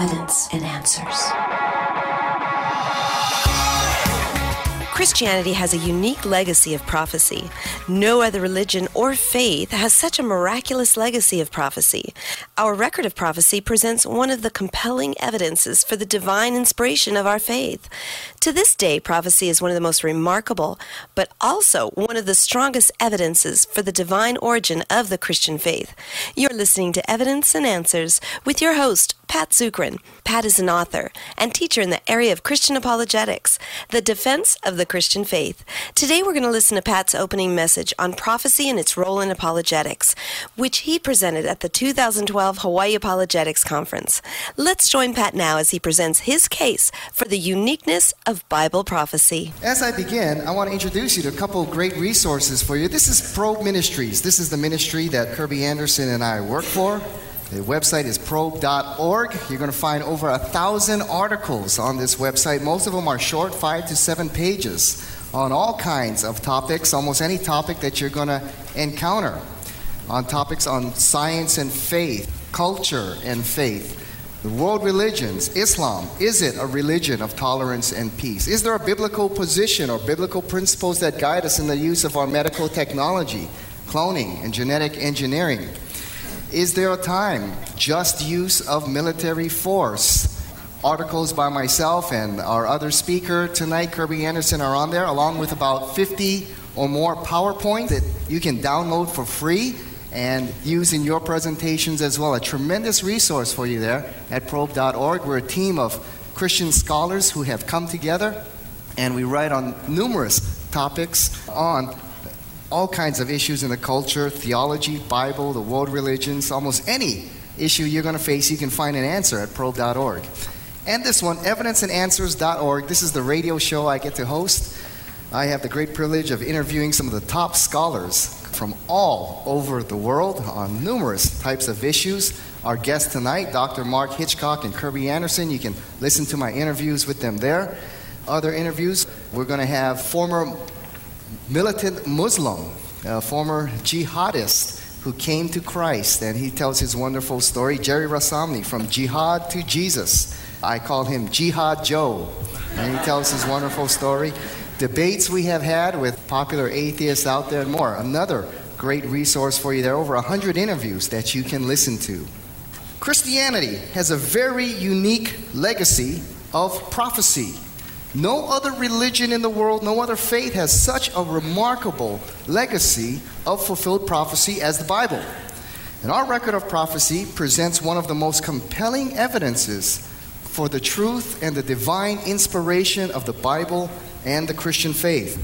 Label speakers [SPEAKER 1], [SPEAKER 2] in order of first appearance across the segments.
[SPEAKER 1] Evidence and Answers.
[SPEAKER 2] Christianity has a unique legacy of prophecy. No other religion or faith has such a miraculous legacy of prophecy. Our record of prophecy presents one of the compelling evidences for the divine inspiration of our faith. To this day, prophecy is one of the most remarkable, but also one of the strongest evidences for the divine origin of the Christian faith. You're listening to Evidence and Answers with your host, Pat Zukeran. Pat is an author and teacher in the area of Christian apologetics, the defense of the Christian faith. Today we're going to listen to Pat's opening message on prophecy and its role in apologetics, which he presented at the 2012 Hawaii Apologetics Conference. Let's join Pat now as he presents his case for the uniqueness of Bible prophecy.
[SPEAKER 3] As I begin, I want to introduce you to a couple of great resources for you. This is Probe Ministries. This is the ministry that Kirby Anderson and I work for. The website is probe.org. You're going to find over a thousand articles on this website. Most of them are short, five to seven pages, on all kinds of topics, almost any topic that you're going to encounter. On topics on science and faith, culture and faith, the world religions, Islam, is it a religion of tolerance and peace? Is there a biblical position or biblical principles that guide us in the use of our medical technology, cloning, and genetic engineering? Is there a time? Just use of military force. Articles by myself and our other speaker tonight, Kirby Anderson, are on there, along with about 50 or more PowerPoint that you can download for free and use in your presentations as well. A tremendous resource for you there at probe.org. We're a team of Christian scholars who have come together and we write on numerous topics on all kinds of issues in the culture, theology, Bible, the world religions, almost any issue you're going to face, you can find an answer at probe.org. And this one, evidenceandanswers.org. This is the radio show I get to host. I have the great privilege of interviewing some of the top scholars from all over the world on numerous types of issues. Our guests tonight, Dr. Mark Hitchcock and Kirby Anderson, you can listen to my interviews with them there. Other interviews, we're going to have former militant Muslim, a former jihadist who came to Christ, and he tells his wonderful story. Jerry Rassamni, from jihad to Jesus. I call him Jihad Joe, and he tells his wonderful story. Debates we have had with popular atheists out there and more. Another great resource for you. There are over 100 interviews that you can listen to. Christianity has a very unique legacy of prophecy. No other religion in the world, no other faith has such a remarkable legacy of fulfilled prophecy as the Bible. And our record of prophecy presents one of the most compelling evidences for the truth and the divine inspiration of the Bible and the Christian faith.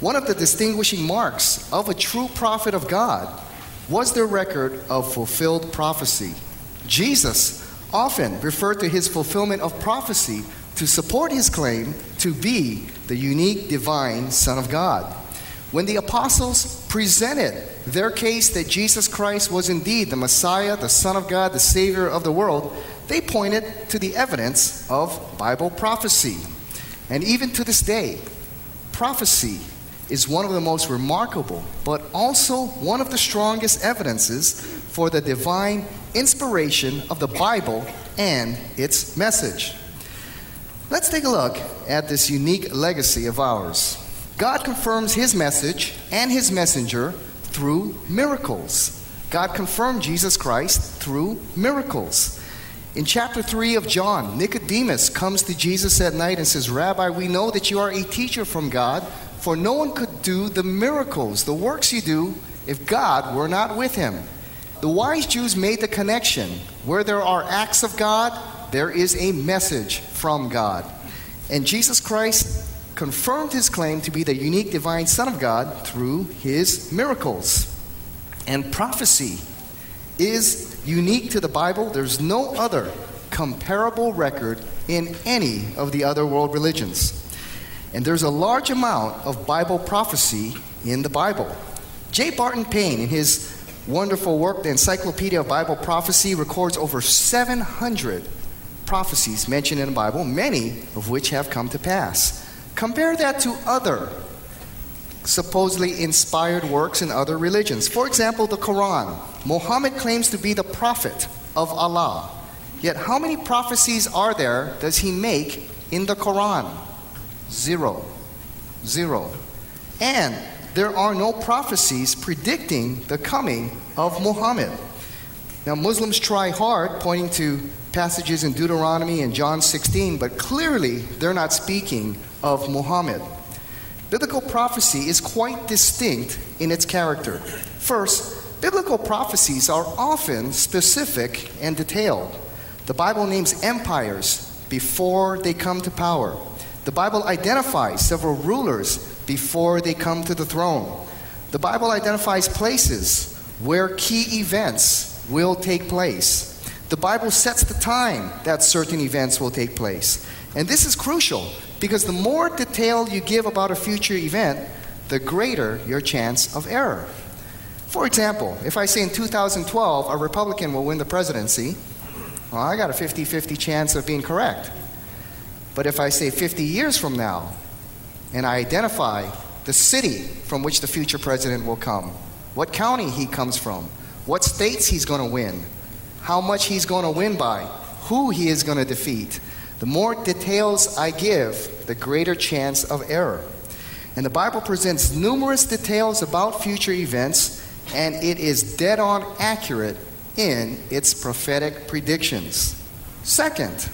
[SPEAKER 3] One of the distinguishing marks of a true prophet of God was their record of fulfilled prophecy. Jesus often referred to his fulfillment of prophecy to support his claim to be the unique divine Son of God. When the apostles presented their case that Jesus Christ was indeed the Messiah, the Son of God, the Savior of the world, they pointed to the evidence of Bible prophecy. And even to this day, prophecy is one of the most remarkable, but also one of the strongest evidences for the divine inspiration of the Bible and its message. Let's take a look at this unique legacy of ours. God confirms his message and his messenger through miracles. God confirmed Jesus Christ through miracles. In chapter 3 of John, Nicodemus comes to Jesus at night and says, Rabbi, we know that you are a teacher from God, for no one could do the miracles, the works you do, if God were not with him. The wise Jews made the connection. Where there are acts of God, there is a message from God. And Jesus Christ confirmed his claim to be the unique divine Son of God through his miracles. And prophecy is unique to the Bible. There's no other comparable record in any of the other world religions. And there's a large amount of Bible prophecy in the Bible. J. Barton Payne, in his wonderful work, The Encyclopedia of Bible Prophecy, records over 700 prophecies mentioned in the Bible, many of which have come to pass. Compare that to other supposedly inspired works in other religions. For example, the Quran. Muhammad claims to be the prophet of Allah. Yet, how many prophecies are there does he make in the Quran? Zero. Zero. And there are no prophecies predicting the coming of Muhammad. Now, Muslims try hard pointing to passages in Deuteronomy and John 16, but clearly they're not speaking of Muhammad. Biblical prophecy is quite distinct in its character. First, biblical prophecies are often specific and detailed. The Bible names empires before they come to power. The Bible identifies several rulers before they come to the throne. The Bible identifies places where key events will take place. The Bible sets the time that certain events will take place. And this is crucial because the more detail you give about a future event, the greater your chance of error. For example, if I say in 2012 a Republican will win the presidency, well, I got a 50 50 chance of being correct. But if I say 50 years from now, and I identify the city from which the future president will come, what county he comes from, what states he's going to win, how much he's going to win by, who he is going to defeat, the more details I give, the greater chance of error. And the Bible presents numerous details about future events, and it is dead on accurate in its prophetic predictions. Second,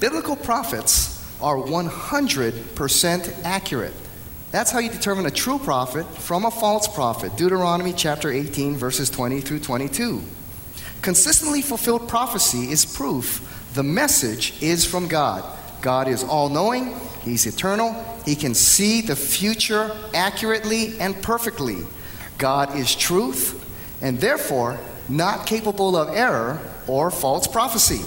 [SPEAKER 3] biblical prophets are 100% accurate. That's how you determine a true prophet from a false prophet. Deuteronomy chapter 18, verses 20 through 22. Consistently fulfilled prophecy is proof the message is from God. God is all knowing, He's eternal, He can see the future accurately and perfectly. God is truth, and therefore not capable of error or false prophecy.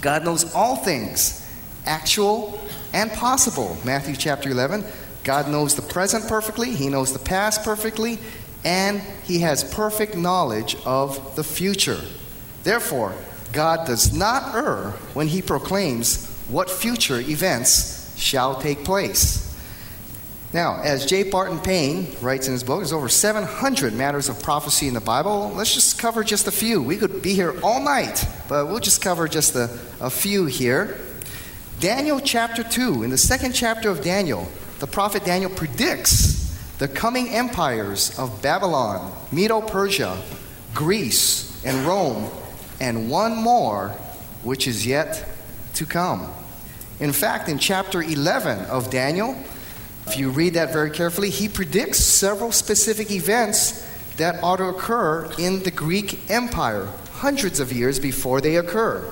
[SPEAKER 3] God knows all things, actual and possible. Matthew chapter 11. God knows the present perfectly, He knows the past perfectly, and He has perfect knowledge of the future. Therefore, God does not err when He proclaims what future events shall take place. Now, as J. Barton Payne writes in his book, there's over 700 matters of prophecy in the Bible. Let's just cover just a few. We could be here all night, but we'll just cover just a, a few here. Daniel chapter 2, in the second chapter of Daniel, the prophet Daniel predicts the coming empires of Babylon, Medo Persia, Greece, and Rome, and one more which is yet to come. In fact, in chapter 11 of Daniel, if you read that very carefully, he predicts several specific events that ought to occur in the Greek Empire hundreds of years before they occur.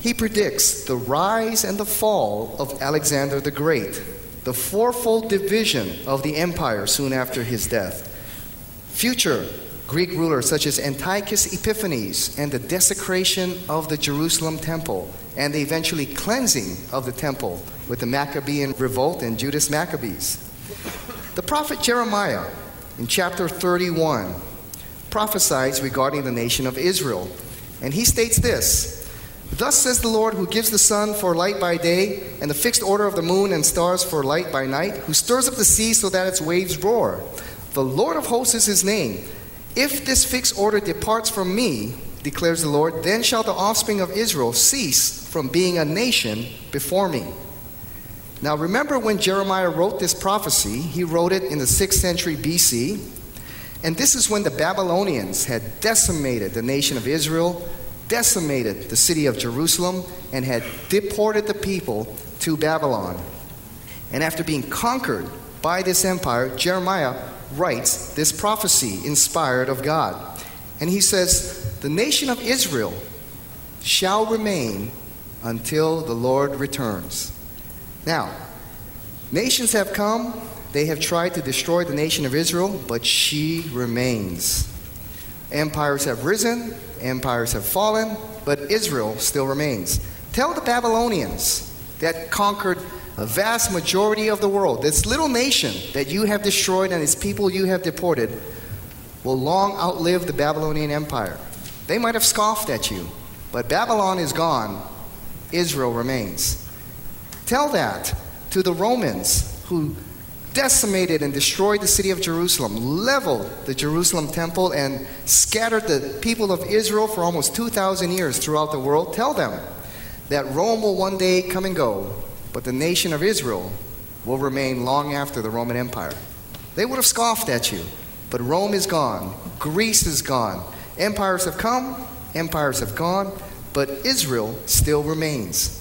[SPEAKER 3] He predicts the rise and the fall of Alexander the Great, the fourfold division of the empire soon after his death, future Greek rulers such as Antiochus Epiphanes and the desecration of the Jerusalem temple and the eventually cleansing of the temple with the Maccabean revolt and Judas Maccabees. The prophet Jeremiah in chapter 31 prophesies regarding the nation of Israel. And he states this Thus says the Lord, who gives the sun for light by day, and the fixed order of the moon and stars for light by night, who stirs up the sea so that its waves roar. The Lord of hosts is his name. If this fixed order departs from me, declares the Lord, then shall the offspring of Israel cease from being a nation before me. Now, remember when Jeremiah wrote this prophecy, he wrote it in the 6th century BC. And this is when the Babylonians had decimated the nation of Israel, decimated the city of Jerusalem, and had deported the people to Babylon. And after being conquered by this empire, Jeremiah writes this prophecy inspired of God. And he says, The nation of Israel shall remain until the Lord returns. Now, nations have come, they have tried to destroy the nation of Israel, but she remains. Empires have risen, empires have fallen, but Israel still remains. Tell the Babylonians that conquered a vast majority of the world, this little nation that you have destroyed and its people you have deported, will long outlive the Babylonian Empire. They might have scoffed at you, but Babylon is gone, Israel remains. Tell that to the Romans who decimated and destroyed the city of Jerusalem, leveled the Jerusalem temple, and scattered the people of Israel for almost 2,000 years throughout the world, tell them that Rome will one day come and go, but the nation of Israel will remain long after the Roman Empire. They would have scoffed at you, but Rome is gone, Greece is gone, empires have come, empires have gone, but Israel still remains.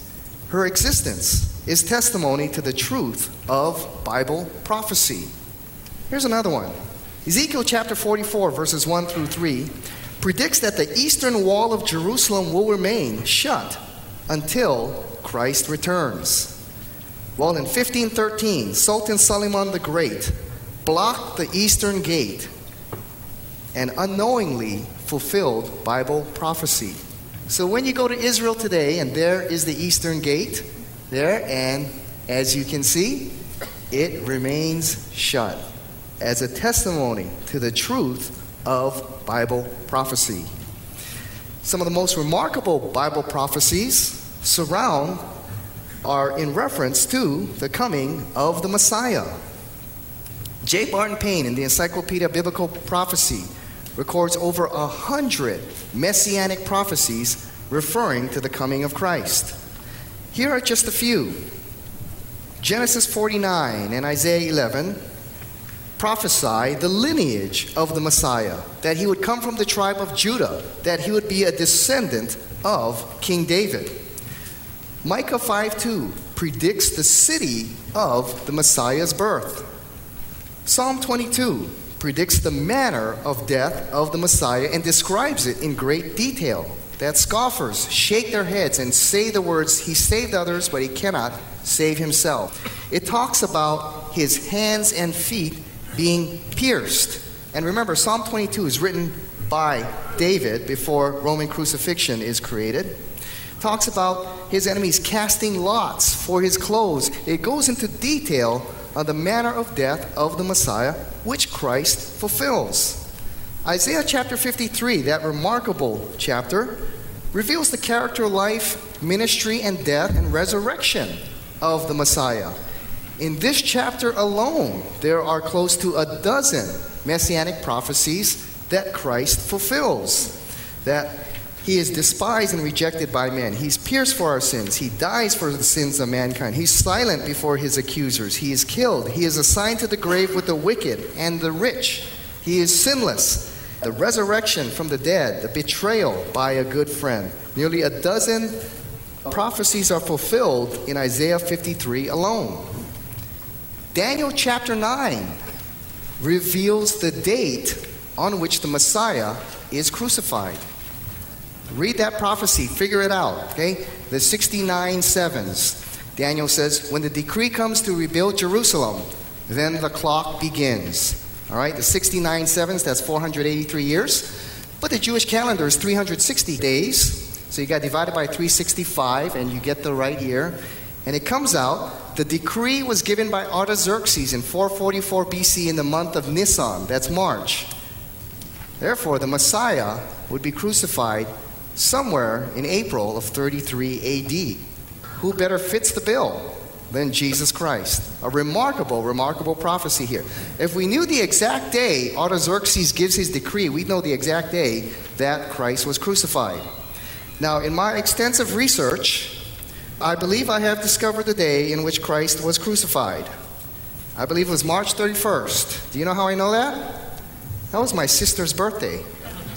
[SPEAKER 3] Her existence is testimony to the truth of Bible prophecy. Here's another one Ezekiel chapter 44, verses 1 through 3, predicts that the eastern wall of Jerusalem will remain shut until Christ returns. Well, in 1513, Sultan Suleiman the Great blocked the eastern gate and unknowingly fulfilled Bible prophecy. So when you go to Israel today and there is the eastern gate, there, and as you can see, it remains shut as a testimony to the truth of Bible prophecy. Some of the most remarkable Bible prophecies surround are in reference to the coming of the Messiah. J. Barton Payne in the Encyclopedia of Biblical Prophecy records over a hundred messianic prophecies referring to the coming of Christ. Here are just a few Genesis 49 and Isaiah 11 prophesy the lineage of the Messiah, that he would come from the tribe of Judah, that he would be a descendant of King David. Micah 5 2 predicts the city of the Messiah's birth. Psalm 22 predicts the manner of death of the Messiah and describes it in great detail that scoffers shake their heads and say the words, He saved others, but he cannot save himself. It talks about his hands and feet being pierced. And remember, Psalm 22 is written by David before Roman crucifixion is created. Talks about his enemies casting lots for his clothes. It goes into detail on the manner of death of the Messiah, which Christ fulfills. Isaiah chapter 53, that remarkable chapter, reveals the character, life, ministry, and death and resurrection of the Messiah. In this chapter alone, there are close to a dozen messianic prophecies that Christ fulfills. That he is despised and rejected by men. He's pierced for our sins. He dies for the sins of mankind. He's silent before his accusers. He is killed. He is assigned to the grave with the wicked and the rich. He is sinless the resurrection from the dead, the betrayal by a good friend. Nearly a dozen prophecies are fulfilled in Isaiah 53 alone. Daniel chapter 9 reveals the date on which the Messiah is crucified. Read that prophecy, figure it out, okay? The 69 sevens. Daniel says, When the decree comes to rebuild Jerusalem, then the clock begins. All right, the 69 sevens, that's 483 years. But the Jewish calendar is 360 days. So you got divided by 365 and you get the right year. And it comes out the decree was given by Artaxerxes in 444 BC in the month of Nisan, that's March. Therefore, the Messiah would be crucified somewhere in April of 33 AD. Who better fits the bill than Jesus Christ. A remarkable, remarkable prophecy here. If we knew the exact day Artaxerxes gives his decree, we'd know the exact day that Christ was crucified. Now, in my extensive research, I believe I have discovered the day in which Christ was crucified. I believe it was March 31st. Do you know how I know that? That was my sister's birthday.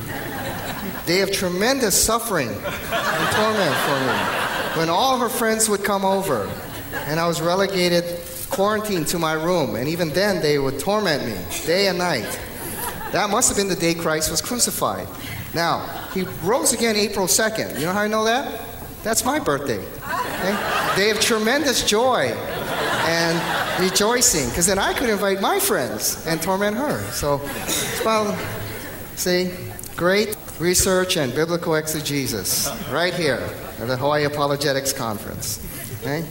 [SPEAKER 3] Day of tremendous suffering and torment for me. When all her friends would come over, and I was relegated, quarantined to my room. And even then, they would torment me day and night. That must have been the day Christ was crucified. Now, he rose again April 2nd. You know how I know that? That's my birthday. Okay? Day of tremendous joy and rejoicing, because then I could invite my friends and torment her. So, well, see, great research and biblical exegesis right here at the Hawaii Apologetics Conference. Okay?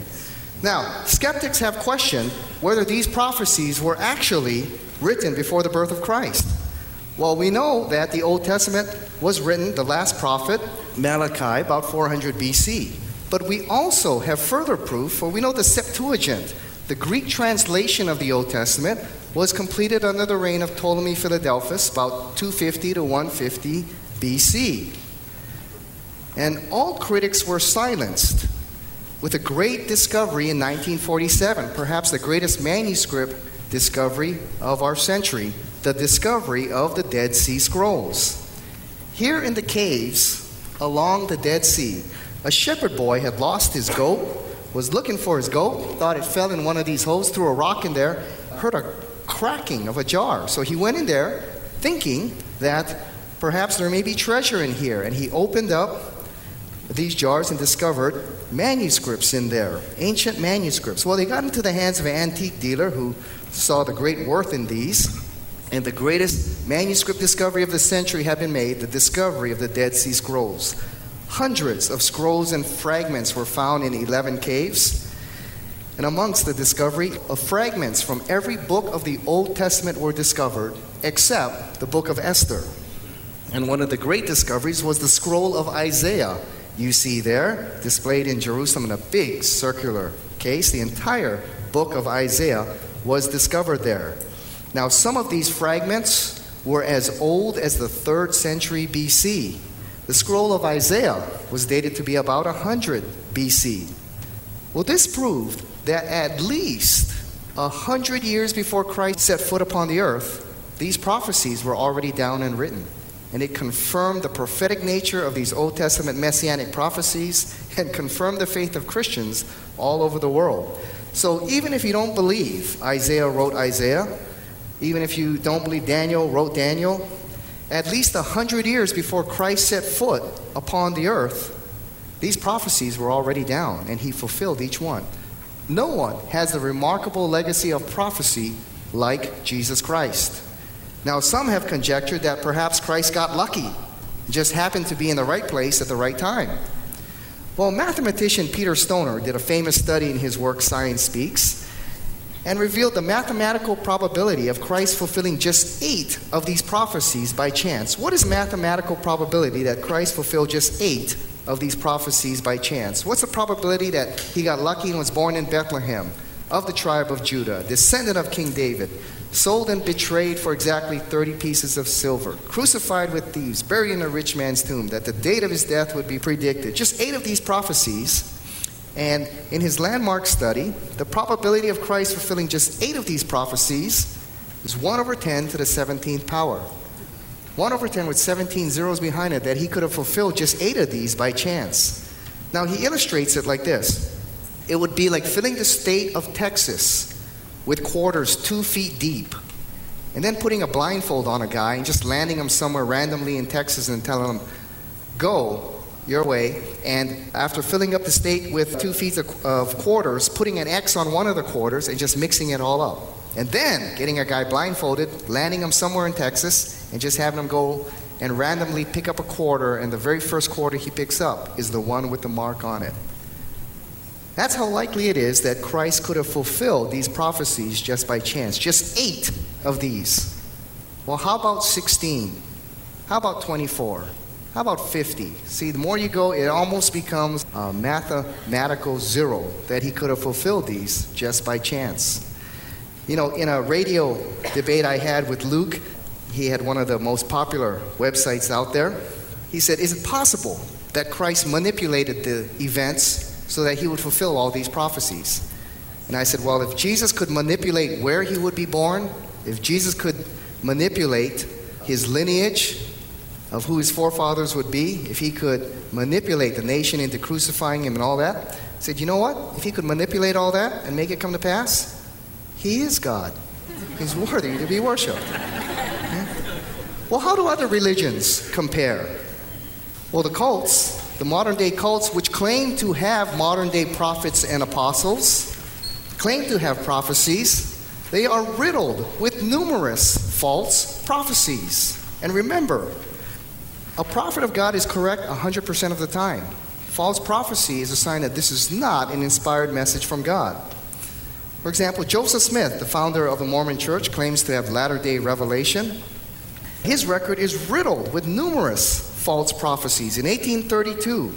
[SPEAKER 3] Now, skeptics have questioned whether these prophecies were actually written before the birth of Christ. Well, we know that the Old Testament was written, the last prophet, Malachi, about 400 BC. But we also have further proof, for we know the Septuagint, The Greek translation of the Old Testament was completed under the reign of Ptolemy Philadelphus about 250 to 150 BC. And all critics were silenced with a great discovery in 1947, perhaps the greatest manuscript discovery of our century, the discovery of the Dead Sea Scrolls. Here in the caves along the Dead Sea, a shepherd boy had lost his goat, was looking for his goat, thought it fell in one of these holes, threw a rock in there, heard a cracking of a jar. So he went in there thinking that perhaps there may be treasure in here, and he opened up these jars and discovered manuscripts in there, ancient manuscripts. Well, they got into the hands of an antique dealer who saw the great worth in these, and the greatest manuscript discovery of the century had been made the discovery of the Dead Sea Scrolls. Hundreds of scrolls and fragments were found in 11 caves. And amongst the discovery of fragments from every book of the Old Testament were discovered, except the book of Esther. And one of the great discoveries was the scroll of Isaiah, you see there, displayed in Jerusalem in a big circular case. The entire book of Isaiah was discovered there. Now, some of these fragments were as old as the third century BC. The scroll of Isaiah was dated to be about 100 BC. Well, this proved that at least 100 years before Christ set foot upon the earth, these prophecies were already down and written and it confirmed the prophetic nature of these Old Testament messianic prophecies and confirmed the faith of Christians all over the world. So even if you don't believe Isaiah wrote Isaiah, even if you don't believe Daniel wrote Daniel, at least a hundred years before Christ set foot upon the earth, these prophecies were already down, and he fulfilled each one. No one has a remarkable legacy of prophecy like Jesus Christ. Now, some have conjectured that perhaps Christ got lucky, just happened to be in the right place at the right time. Well, mathematician Peter Stoner did a famous study in his work Science Speaks and revealed the mathematical probability of Christ fulfilling just eight of these prophecies by chance. What is mathematical probability that Christ fulfilled just eight of these prophecies by chance? What's the probability that he got lucky and was born in Bethlehem of the tribe of Judah, descendant of King David? Sold and betrayed for exactly 30 pieces of silver, crucified with thieves, buried in a rich man's tomb, that the date of his death would be predicted. Just eight of these prophecies. And in his landmark study, the probability of Christ fulfilling just eight of these prophecies is 1 over 10 to the 17th power. 1 over 10 with 17 zeros behind it, that he could have fulfilled just eight of these by chance. Now, he illustrates it like this it would be like filling the state of Texas with quarters two feet deep, and then putting a blindfold on a guy and just landing him somewhere randomly in Texas and telling him, go your way. And after filling up the state with two feet of, quarters, putting an X on one of the quarters and just mixing it all up. And then getting a guy blindfolded, landing him somewhere in Texas, and just having him go and randomly pick up a quarter, and the very first quarter he picks up is the one with the mark on it. That's how likely it is that Christ could have fulfilled these prophecies just by chance. Just eight of these. Well, how about 16? How about 24? How about 50? See, the more you go, it almost becomes a mathematical zero that he could have fulfilled these just by chance. You know, in a radio debate I had with Luke, he had one of the most popular websites out there. He said, Is it possible that Christ manipulated the events so that he would fulfill all these prophecies. And I said, Well, if Jesus could manipulate where he would be born, if Jesus could manipulate his lineage of who his forefathers would be, if he could manipulate the nation into crucifying him and all that, I said, You know what? If he could manipulate all that and make it come to pass, he is God. He's worthy to be worshiped. Yeah. Well, how do other religions compare? Well, the cults the modern day cults, which claim to have modern day prophets and apostles, claim to have prophecies, they are riddled with numerous false prophecies. And remember, a prophet of God is correct 100% of the time. False prophecy is a sign that this is not an inspired message from God. For example, Joseph Smith, the founder of the Mormon Church, claims to have latter day revelation. His record is riddled with numerous false prophecies. In 1832,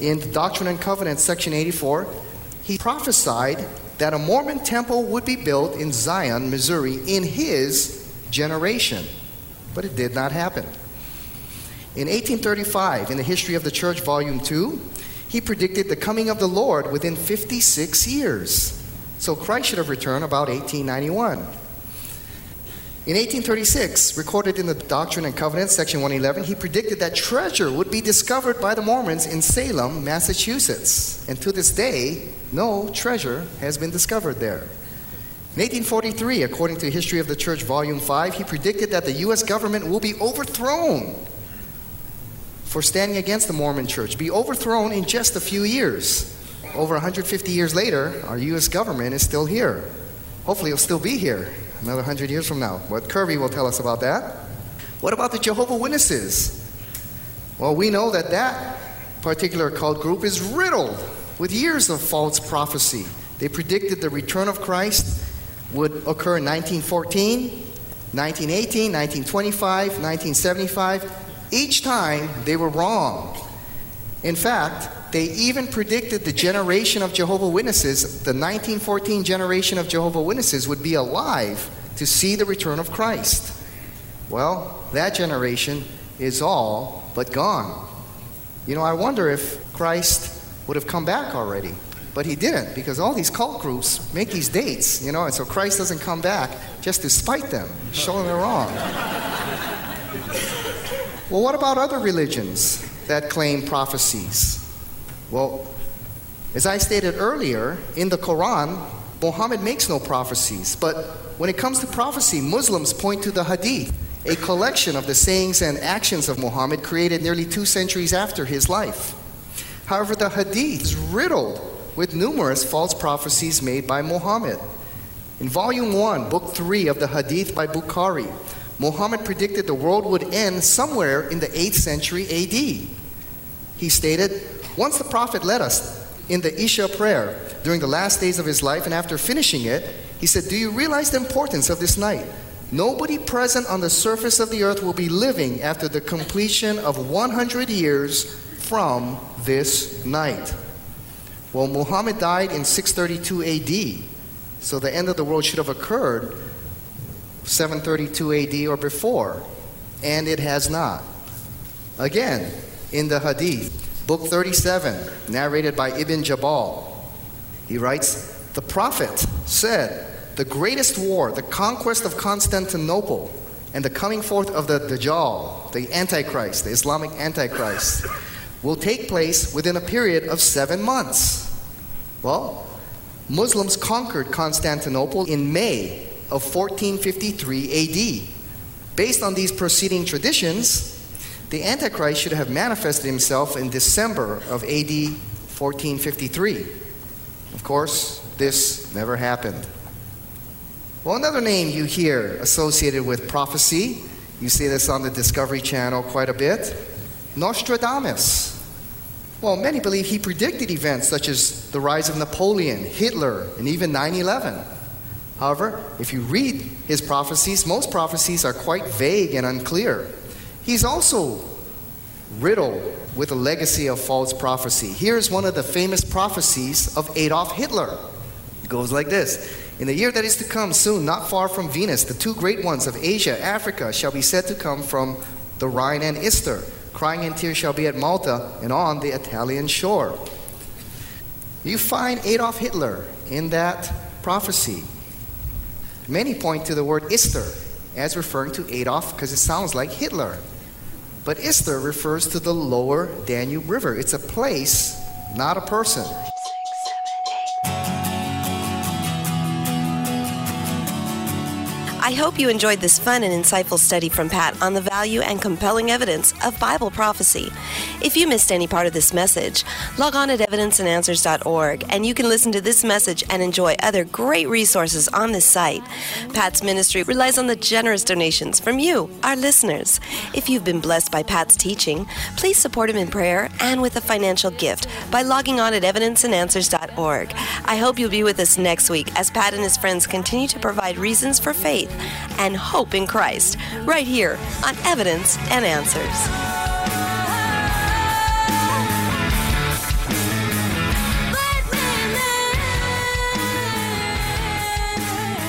[SPEAKER 3] in the Doctrine and Covenants, section 84, he prophesied that a Mormon temple would be built in Zion, Missouri, in his generation. But it did not happen. In 1835, in the History of the Church, Volume 2, he predicted the coming of the Lord within 56 years. So Christ should have returned about 1891. In 1836, recorded in the Doctrine and Covenants, section 111, he predicted that treasure would be discovered by the Mormons in Salem, Massachusetts. And to this day, no treasure has been discovered there. In 1843, according to History of the Church, Volume 5, he predicted that the U.S. government will be overthrown for standing against the Mormon church, be overthrown in just a few years. Over 150 years later, our U.S. government is still here. Hopefully, it'll still be here another 100 years from now. What Kirby will tell us about that. What about the Jehovah Witnesses? Well, we know that that particular cult group is riddled with years of false prophecy. They predicted the return of Christ would occur in 1914, 1918, 1925, 1975. Each time they were wrong. In fact, they even predicted the generation of Jehovah Witnesses, the 1914 generation of Jehovah Witnesses, would be alive to see the return of Christ. Well, that generation is all but gone. You know, I wonder if Christ would have come back already. But he didn't because all these cult groups make these dates, you know, and so Christ doesn't come back just to spite them, show them they're wrong. well, what about other religions that claim prophecies? Well, as I stated earlier, in the Quran, Muhammad makes no prophecies. But when it comes to prophecy, Muslims point to the Hadith, a collection of the sayings and actions of Muhammad created nearly two centuries after his life. However, the Hadith is riddled with numerous false prophecies made by Muhammad. In Volume 1, Book 3 of the Hadith by Bukhari, Muhammad predicted the world would end somewhere in the 8th century AD. He stated, Once the Prophet led us in the Isha prayer during the last days of his life, and after finishing it, he said, Do you realize the importance of this night? Nobody present on the surface of the earth will be living after the completion of 100 years from this night. Well, Muhammad died in 632 AD, so the end of the world should have occurred 732 AD or before, and it has not. Again, in the Hadith, book 37, narrated by Ibn Jabal, he writes, The prophet said, The greatest war, the conquest of Constantinople, and the coming forth of the Dajjal, the Antichrist, the Islamic Antichrist, will take place within a period of seven months. Well, Muslims conquered Constantinople in May of 1453 AD. Based on these preceding traditions, the Antichrist should have manifested himself in December of AD 1453. Of course, this never happened. Well, another name you hear associated with prophecy, you see this on the Discovery Channel quite a bit Nostradamus. Well, many believe he predicted events such as the rise of Napoleon, Hitler, and even 9 11. However, if you read his prophecies, most prophecies are quite vague and unclear. He's also riddled with a legacy of false prophecy. Here's one of the famous prophecies of Adolf Hitler. It goes like this In the year that is to come, soon, not far from Venus, the two great ones of Asia, Africa, shall be said to come from the Rhine and Ister. Crying and tears shall be at Malta and on the Italian shore. You find Adolf Hitler in that prophecy. Many point to the word Ister as referring to Adolf because it sounds like Hitler. But Ister refers to the lower Danube River. It's a place, not a person.
[SPEAKER 2] I hope you enjoyed this fun and insightful study from Pat on the value and compelling evidence of Bible prophecy. If you missed any part of this message, log on at evidenceandanswers.org and you can listen to this message and enjoy other great resources on this site. Pat's ministry relies on the generous donations from you, our listeners. If you've been blessed by Pat's teaching, please support him in prayer and with a financial gift by logging on at evidenceandanswers.org. I hope you'll be with us next week as Pat and his friends continue to provide reasons for faith and hope in Christ right here on Evidence and Answers.